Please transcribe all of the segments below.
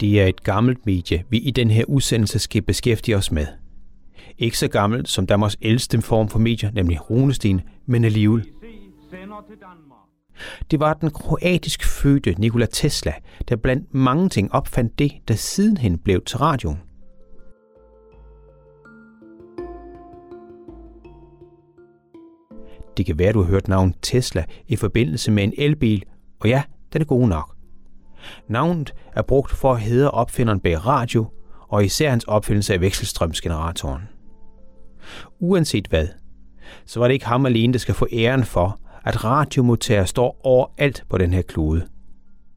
Det er et gammelt medie, vi i den her udsendelse skal beskæftige os med. Ikke så gammelt som Danmarks ældste form for medier, nemlig runesten, men alligevel. Det var den kroatisk fødte Nikola Tesla, der blandt mange ting opfandt det, der sidenhen blev til radioen. Det kan være, du har hørt navnet Tesla i forbindelse med en elbil, og ja, den er god nok. Navnet er brugt for at hedde opfinderen bag radio, og især hans opfindelse af vekselstrømsgeneratoren. Uanset hvad, så var det ikke ham alene, der skal få æren for, at radiomodtager står overalt på den her klode.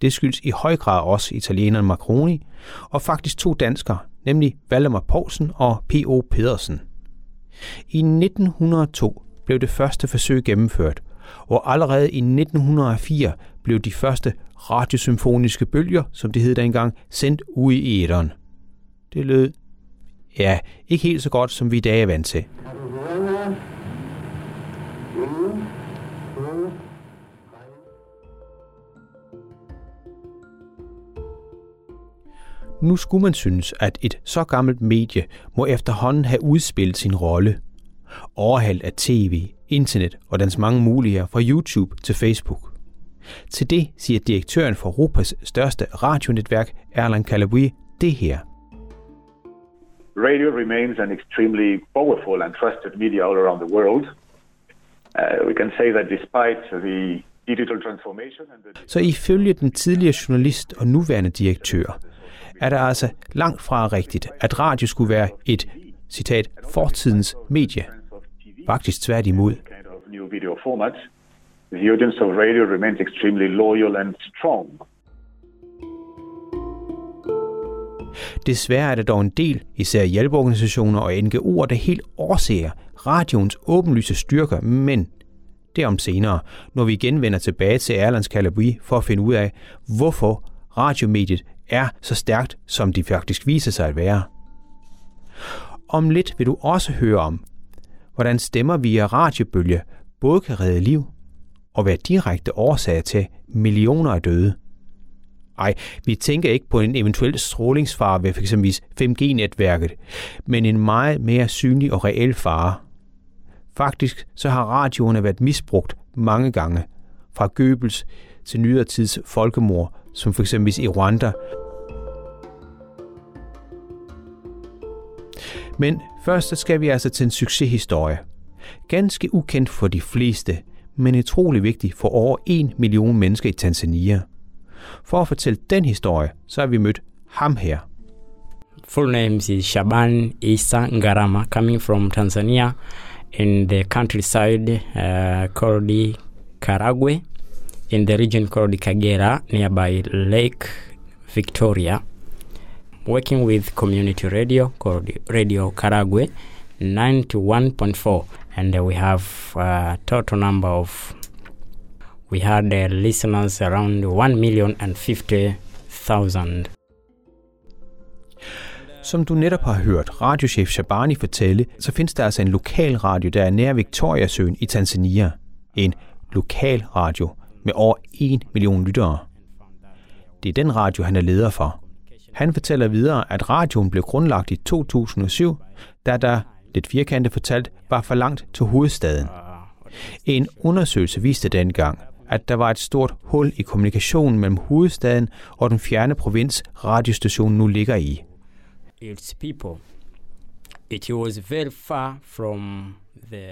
Det skyldes i høj grad også italieneren Macroni, og faktisk to danskere, nemlig Valdemar Poulsen og P.O. Pedersen. I 1902 blev det første forsøg gennemført, og allerede i 1904 blev de første radiosymfoniske bølger, som det hed dengang, sendt ud i æderen. Det lød, ja, ikke helt så godt, som vi i dag er vant til. Nu skulle man synes, at et så gammelt medie må efterhånden have udspillet sin rolle. Overhalt af tv, internet og dens mange muligheder fra YouTube til Facebook. Til det siger direktøren for Europas største radionetværk, Erland Calabui, det her. Radio remains an extremely powerful and trusted media all around the world. Uh, we can say that despite the digital transformation and the... Så ifølge den tidligere journalist og nuværende direktør, er det altså langt fra rigtigt, at radio skulle være et, citat, fortidens medie. Faktisk tværtimod. New video format. The audience of radio remains extremely loyal and strong. Desværre er der dog en del, især hjælpeorganisationer og NGO'er, der helt overser radioens åbenlyse styrker, men det om senere, når vi igen vender tilbage til Erlands Calabri for at finde ud af, hvorfor radiomediet er så stærkt, som de faktisk viser sig at være. Om lidt vil du også høre om, hvordan stemmer via radiobølge både kan redde liv og være direkte årsag til millioner af døde. Ej, vi tænker ikke på en eventuel strålingsfare ved f.eks. 5G-netværket, men en meget mere synlig og reel fare. Faktisk så har radioerne været misbrugt mange gange, fra Goebbels til nyere tids folkemord, som f.eks. i Rwanda. Men først så skal vi altså til en succeshistorie. Ganske ukendt for de fleste, men utrolig vigtig for over en million mennesker i Tanzania. For at fortælle den historie, så har vi mødt ham her. Full name is Shaban Isa Ngarama, coming from Tanzania in the countryside uh, called Karagwe, in the region called Kagera, nearby Lake Victoria. Working with community radio called Radio Karagwe 91.4, and uh, we have a total number of we had uh, listeners around 1 million and 50,000. Som du netop har hørt radiochef Shabani fortælle, så findes der altså en lokal radio, der er nær Victoriasøen i Tanzania. En lokal radio med over 1 million lyttere. Det er den radio, han er leder for. Han fortæller videre, at radioen blev grundlagt i 2007, da der, lidt firkantet fortalt, var for langt til hovedstaden. En undersøgelse viste dengang, at der var et stort hul i kommunikationen mellem hovedstaden og den fjerne provins, radiostationen nu ligger i. Its people. It was very far from the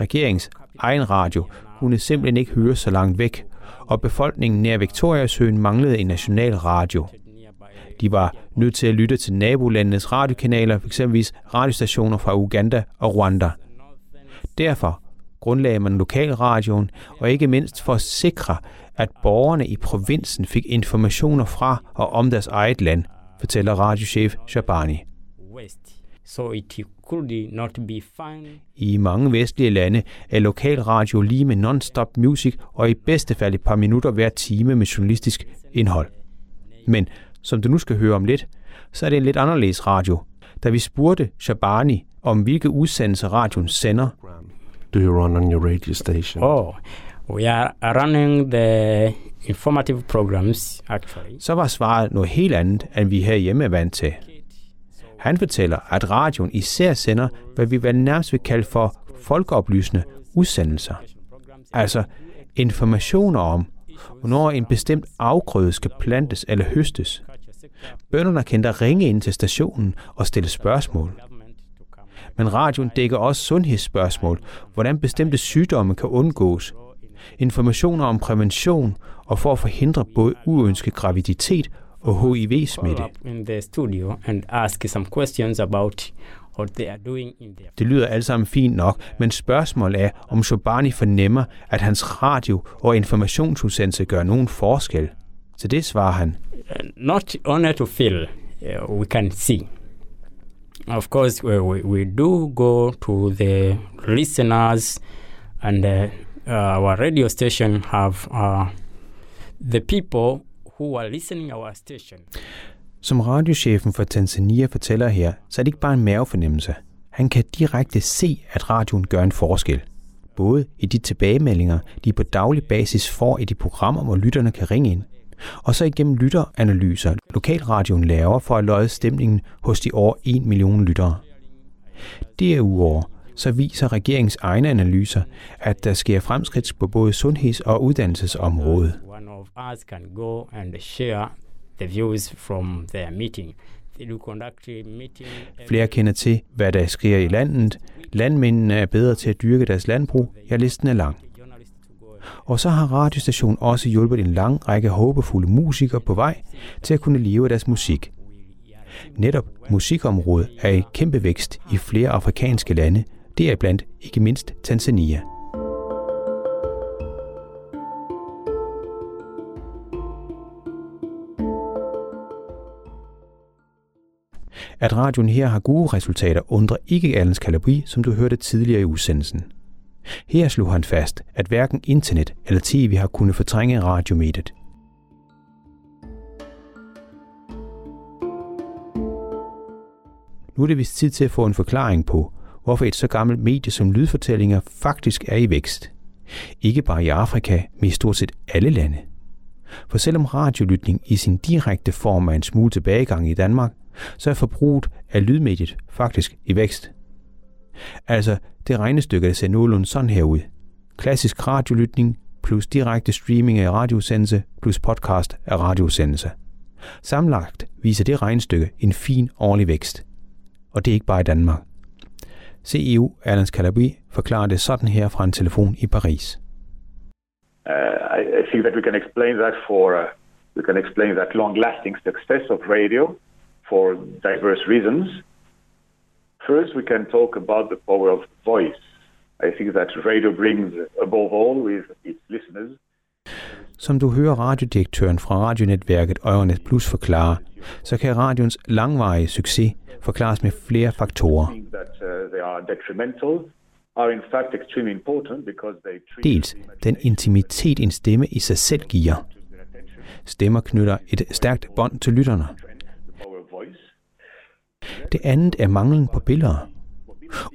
Regeringens egen radio kunne simpelthen ikke høre så langt væk, og befolkningen nær Victoriasøen manglede en national radio. De var nødt til at lytte til nabolandenes radiokanaler, eksempelvis radiostationer fra Uganda og Rwanda. Derfor grundlagde man lokalradioen, og ikke mindst for at sikre, at borgerne i provinsen fik informationer fra og om deres eget land, fortæller radiochef Shabani. So it could not be fine. I mange vestlige lande er lokalradio lige med non-stop music og i bedste fald et par minutter hver time med journalistisk indhold. Men som du nu skal høre om lidt, så er det en lidt anderledes radio. Da vi spurgte Shabani om hvilke udsendelser radioen sender, do you run on your radio station? Oh, We are running the informative programs actually. Så var svaret noget helt andet, end vi herhjemme er vant til. Han fortæller, at radioen især sender, hvad vi vel nærmest vil kalde for folkeoplysende udsendelser. Altså informationer om, hvornår en bestemt afgrøde skal plantes eller høstes. Bønderne kan da ringe ind til stationen og stille spørgsmål. Men radioen dækker også sundhedsspørgsmål, hvordan bestemte sygdomme kan undgås, informationer om prævention og for at forhindre både uønsket graviditet og HIV-smitte. Det lyder alt sammen fint nok, men spørgsmålet er, om Sobani fornemmer, at hans radio- og informationsudsendelse gør nogen forskel. Til det svarer han, uh, not only to feel uh, we can see of course we, we, we do go to the listeners and uh, uh, our radio station have uh, the people who are listening our station som radiochefen for Tanzania fortæller her, så er det ikke bare en mavefornemmelse. Han kan direkte se, at radioen gør en forskel. Både i de tilbagemeldinger, de på daglig basis får i de programmer, hvor lytterne kan ringe ind, og så igennem lytteranalyser, lokalradioen laver for at løje stemningen hos de over 1 million lyttere. Derudover så viser regeringens egne analyser, at der sker fremskridt på både sundheds- og uddannelsesområdet. one of us can go and share the views from their meeting Flere kender til, hvad der sker i landet. Landmændene er bedre til at dyrke deres landbrug. Ja, listen er lang. Og så har radiostationen også hjulpet en lang række håbefulde musikere på vej til at kunne leve af deres musik. Netop musikområdet er i kæmpe vækst i flere afrikanske lande, det er blandt ikke mindst Tanzania. At radioen her har gode resultater undrer ikke Alens Kalabri, som du hørte tidligere i udsendelsen. Her slog han fast, at hverken internet eller tv har kunnet fortrænge radiomediet. Nu er det vist tid til at få en forklaring på, hvorfor et så gammelt medie som lydfortællinger faktisk er i vækst. Ikke bare i Afrika, men i stort set alle lande. For selvom radiolytning i sin direkte form er en smule tilbagegang i Danmark, så er forbruget af lydmediet faktisk i vækst. Altså det regnestykke, der ser nogenlunde sådan her ud. Klassisk radiolytning plus direkte streaming af radiosendelse plus podcast af radiosendelse. Sammenlagt viser det regnestykke en fin årlig vækst. Og det er ikke bare i Danmark. CEO Alan Calabri forklarer det sådan her fra en telefon i Paris. Uh, I, I think that we can explain that for uh, we can explain that long-lasting success of radio for diverse reasons. First, we can talk about the power of voice. I think that radio brings, above all, with its listeners, Som du hører radiodirektøren fra radionetværket Øjernet Plus forklare, så kan radions langvarige succes forklares med flere faktorer. uh, Dels den intimitet, en stemme i sig selv giver. Stemmer knytter et stærkt bånd til lytterne. the power of voice. Det andet er manglen på billeder.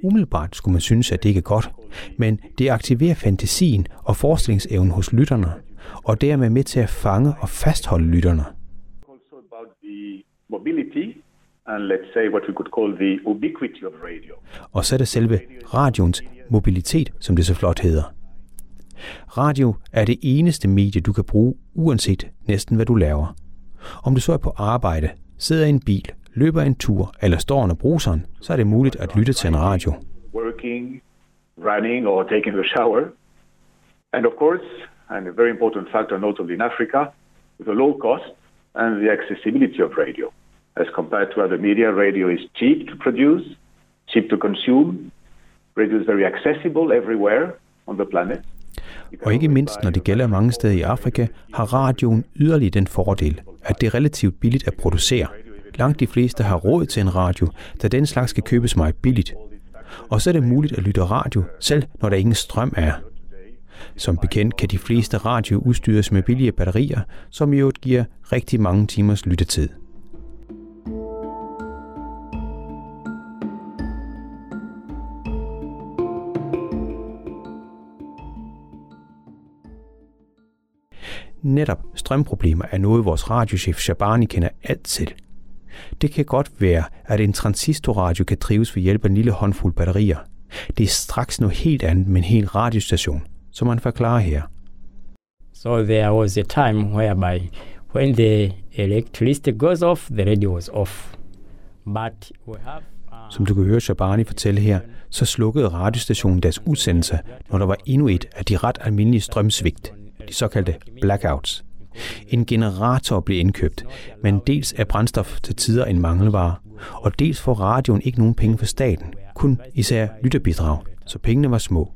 Umiddelbart skulle man synes, at det ikke er godt, men det aktiverer fantasien og forestillingsevnen hos lytterne, og dermed med til at fange og fastholde lytterne. And let's say what we could call the ubiquity of radio. Og så er der selve radioens mobilitet, som det så flot hedder. Radio er det eneste medie, du kan bruge, uanset næsten hvad du laver. Om du så er på arbejde, sidder i en bil, løber en tur eller står under bruseren, så er det muligt at lytte til en radio. working, running, or taking a shower. And of course, and a very important factor, notably in Africa, the low cost and the accessibility of radio. As compared to other media, radio is cheap to produce, cheap to consume. Radio is very accessible everywhere on the planet. Og ikke mindst, når det gælder mange steder i Afrika, har radioen yderligere den fordel, at det er relativt billigt at producere. Langt de fleste har råd til en radio, da den slags skal købes meget billigt. Og så er det muligt at lytte radio, selv når der ingen strøm er. Som bekendt kan de fleste radio udstyres med billige batterier, som i øvrigt giver rigtig mange timers lyttetid. Netop strømproblemer er noget, vores radiochef Shabani kender alt til. Det kan godt være, at en transistorradio kan drives ved hjælp af en lille håndfuld batterier. Det er straks noget helt andet med en hel radiostation, som man forklarer her. So there was a time whereby when the electricity goes off, the radio was off. But we have uh, Som du kan høre Shabani fortælle her, så slukkede radiostationen deres udsendelse, når der var endnu et af de ret almindelige strømsvigt, de såkaldte blackouts. En generator blev indkøbt, men dels er brændstof til tider en mangelvare, og dels får radioen ikke nogen penge fra staten, kun især lytterbidrag, så pengene var små.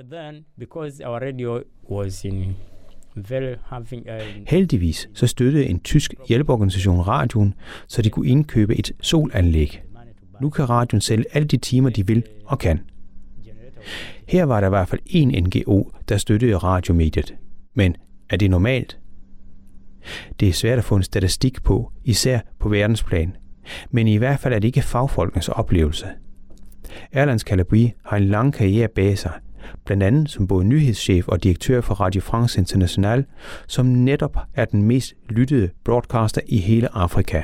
and then because our radio was in very having a Heldigvis så støttede en tysk hjælpeorganisation radioen, så de kunne indkøbe et solanlæg. Nu kan radioen sælge alle de timer, de vil og kan. Her var der i hvert fald en NGO, der støttede radiomediet. Men er det normalt? Det er svært at få en statistik på, især på verdensplan. Men i hvert fald er det ikke fagfolkenes oplevelse. Erlands Calabri har en lang karriere bag sig, blandt andet som både nyhedschef og direktør for Radio France International, som netop er den mest lyttede broadcaster i hele Afrika.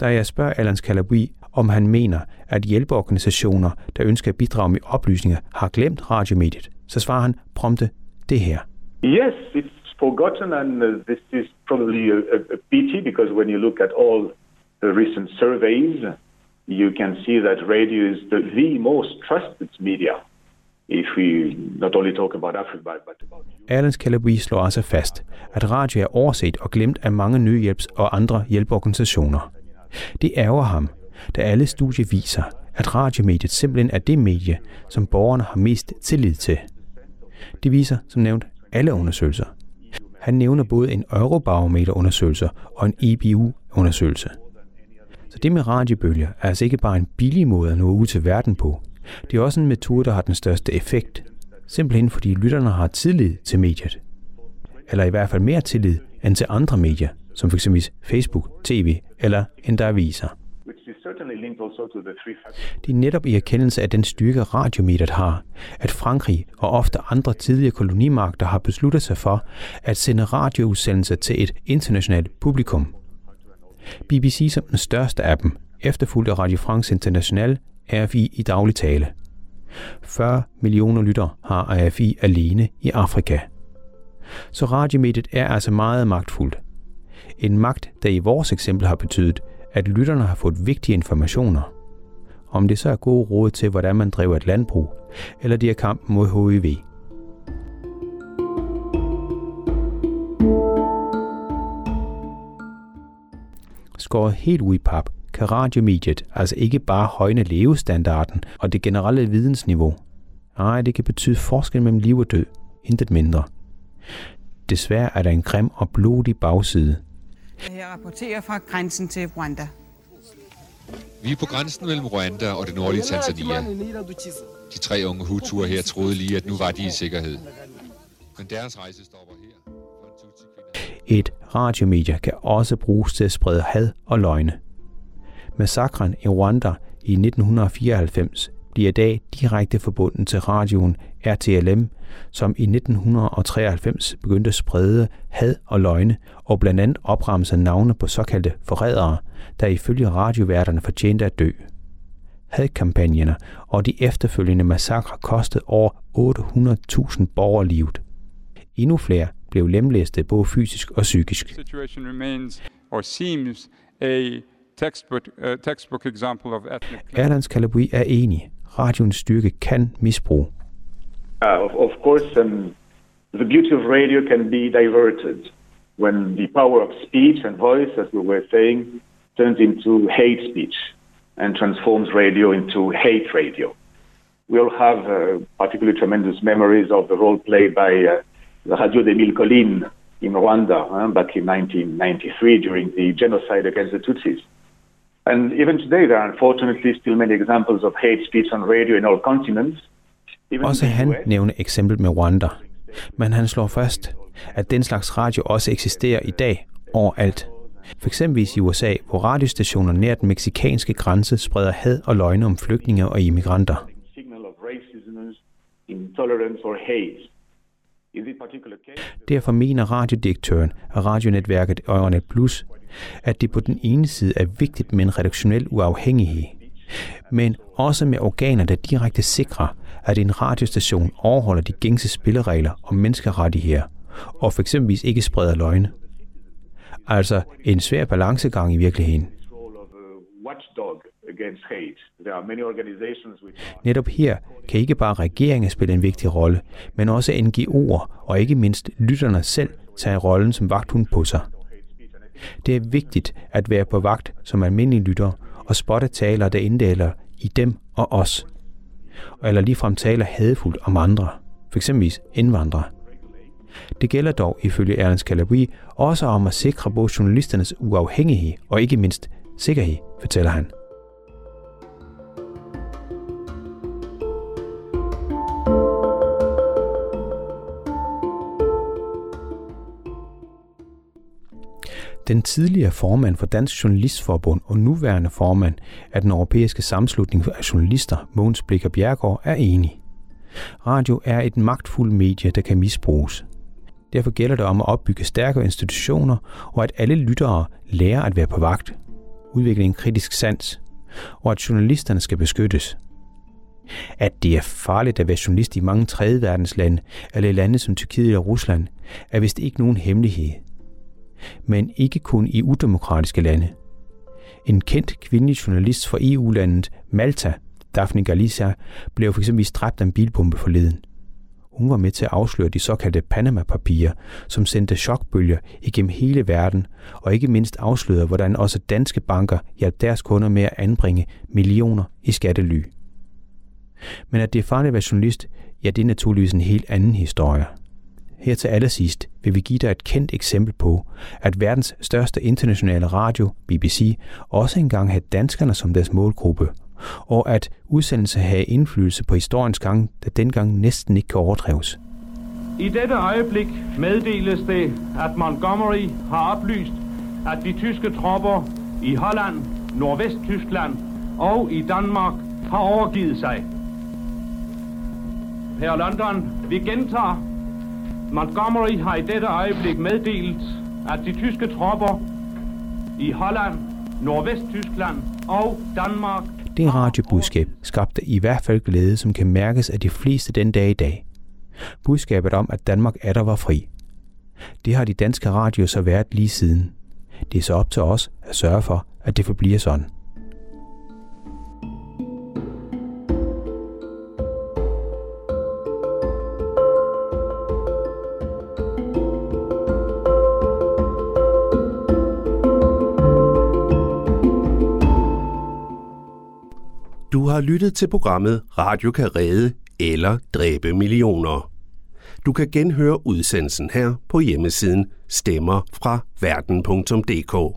Da jeg spørger Erlands Calabri, om han mener, at hjælpeorganisationer, der ønsker at bidrage med oplysninger, har glemt radiomediet, så svarer han prompte det her. Yes, it's forgotten, and uh, this is probably a, a, a pity because when you look at all the recent surveys, you can see that radio is the, the most trusted media. If we not only talk about Africa, but, about Alans Calabi slår altså fast, at radio er overset og glemt af mange nødhjælps- og andre hjælpeorganisationer. Det ærger ham, da alle studier viser, at radiomediet simpelthen er det medie, som borgerne har mest tillid til. Det viser, som nævnt, alle undersøgelser. Han nævner både en Eurobarometer-undersøgelse og en EBU-undersøgelse. Så det med radiobølger er altså ikke bare en billig måde at nå ud til verden på. Det er også en metode, der har den største effekt. Simpelthen fordi lytterne har tillid til mediet. Eller i hvert fald mere tillid end til andre medier, som f.eks. Facebook, TV eller endda aviser which is certainly linked also to the. Det er netop i erkendelse af den styrke radiomediet har, at Frankrig og ofte andre tidligere kolonimagter har besluttet sig for at sende radioudsendelser til et internationalt publikum. BBC som den største af dem, efterfulgt af Radio France International, RFI i daglig tale. 40 millioner lytter har RFI alene i Afrika. Så radiomediet er altså meget magtfuldt. En magt, der i vores eksempel har betydet, at lytterne har fået vigtige informationer. Om det så er gode råd til, hvordan man driver et landbrug, eller det er kampen mod HIV. Skåret helt ud i pap, kan radiomediet altså ikke bare højne levestandarden og det generelle vidensniveau. Nej, det kan betyde forskel mellem liv og død, intet mindre. Desværre er der en grim og blodig bagside. Jeg rapporterer fra grænsen til Rwanda. Vi er på grænsen mellem Rwanda og det nordlige Tanzania. De tre unge hutuer her troede lige, at nu var de i sikkerhed. Men deres rejse stopper her. Et radiomedie kan også bruges til at sprede had og løgne. Massakren i Rwanda i 1994 bliver i dag direkte forbundet til radioen RTLM, som i 1993 begyndte at sprede had og løgne og blandt andet opremse navne på såkaldte forrædere, der ifølge radioværterne fortjente at dø. Hadkampagnerne og de efterfølgende massakre kostede over 800.000 borgere livet. Endnu flere blev lemlæstet både fysisk og psykisk. Erlands Calabri er enig. Radioens styrke kan misbruge. Uh, of, of course, um, the beauty of radio can be diverted when the power of speech and voice, as we were saying, turns into hate speech and transforms radio into hate radio. We all have uh, particularly tremendous memories of the role played by uh, the Radio d'Emile Colline in Rwanda uh, back in 1993 during the genocide against the Tutsis. And even today, there are unfortunately still many examples of hate speech on radio in all continents. Even Også han nævner eksemplet med Rwanda. Men han slår fast, at den slags radio også eksisterer i dag overalt. For eksempel i USA, hvor radiostationer nær den meksikanske grænse spreder had og løgne om flygtninge og immigranter. Derfor mener radiodirektøren af radionetværket Øjernet Plus, at det på den ene side er vigtigt med en redaktionel uafhængighed, men også med organer, der direkte sikrer, at en radiostation overholder de gængse spilleregler om menneskerettigheder, og for eksempelvis ikke spreder løgne. Altså en svær balancegang i virkeligheden. Netop her kan ikke bare regeringen spille en vigtig rolle, men også NGO'er og ikke mindst lytterne selv tage rollen som vagthund på sig. Det er vigtigt at være på vagt som almindelig lytter og spotte taler, der inddeler i dem og os. Eller ligefrem taler hadfuldt om andre, f.eks. indvandrere. Det gælder dog ifølge Ernst Calabri også om at sikre både journalisternes uafhængighed og ikke mindst sikkerhed, fortæller han. Den tidligere formand for Dansk Journalistforbund og nuværende formand af den europæiske sammenslutning af journalister, Mogens Blikker Bjergård, er enig. Radio er et magtfuldt medie, der kan misbruges. Derfor gælder det om at opbygge stærkere institutioner, og at alle lyttere lærer at være på vagt, udvikle en kritisk sans, og at journalisterne skal beskyttes. At det er farligt at være journalist i mange tredje verdens lande, eller i lande som Tyrkiet og Rusland, er vist ikke nogen hemmelighed men ikke kun i udemokratiske lande. En kendt kvindelig journalist fra EU-landet Malta, Daphne Galicia, blev for eksempel dræbt af en bilbombe forleden. Hun var med til at afsløre de såkaldte Panama-papirer, som sendte chokbølger igennem hele verden, og ikke mindst afslørede, hvordan også danske banker hjalp deres kunder med at anbringe millioner i skattely. Men at det er farligt at være journalist, ja, det er naturligvis en helt anden historie. Her til allersidst vil vi give dig et kendt eksempel på, at verdens største internationale radio, BBC, også engang havde danskerne som deres målgruppe, og at udsendelser havde indflydelse på historiens gang, der dengang næsten ikke kan overdrives. I dette øjeblik meddeles det, at Montgomery har oplyst, at de tyske tropper i Holland, Nordvesttyskland og i Danmark har overgivet sig. Her London, vi gentager, Montgomery har i dette øjeblik meddelt, at de tyske tropper i Holland, Nordvest-Tyskland og Danmark... Det radiobudskab skabte i hvert fald glæde, som kan mærkes af de fleste den dag i dag. Budskabet om, at Danmark er der var fri. Det har de danske radioer så været lige siden. Det er så op til os at sørge for, at det forbliver sådan. Har lyttet til programmet Radio kan redde eller dræbe millioner. Du kan genhøre udsendelsen her på hjemmesiden stemmer fra verden.dk.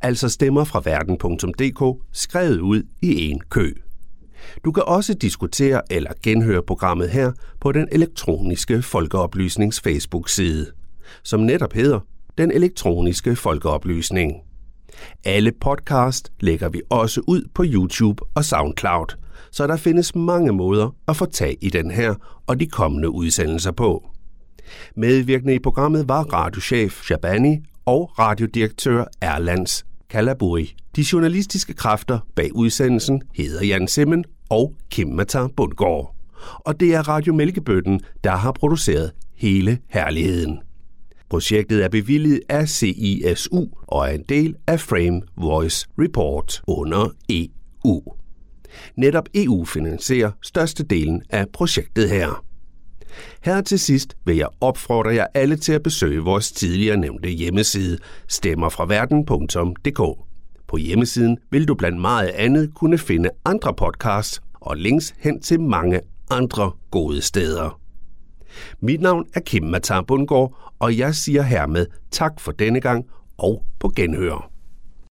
Altså stemmer fra verden.dk skrevet ud i en kø. Du kan også diskutere eller genhøre programmet her på den elektroniske folkeoplysnings Facebook-side, som netop hedder Den elektroniske folkeoplysning. Alle podcast lægger vi også ud på YouTube og SoundCloud, så der findes mange måder at få tag i den her og de kommende udsendelser på. Medvirkende i programmet var radiochef Shabani og radiodirektør Erlands Kalaburi. De journalistiske kræfter bag udsendelsen hedder Jan Simmen og Kim Mata Bundgaard. Og det er Radio Mælkebøtten, der har produceret hele herligheden. Projektet er bevilget af CISU og er en del af Frame Voice Report under EU. Netop EU finansierer størstedelen af projektet her. Her til sidst vil jeg opfordre jer alle til at besøge vores tidligere nævnte hjemmeside stemmerfraverden.dk. På hjemmesiden vil du blandt meget andet kunne finde andre podcasts og links hen til mange andre gode steder. Mit navn er Kim Matar Bundgaard, og jeg siger hermed tak for denne gang og på genhør.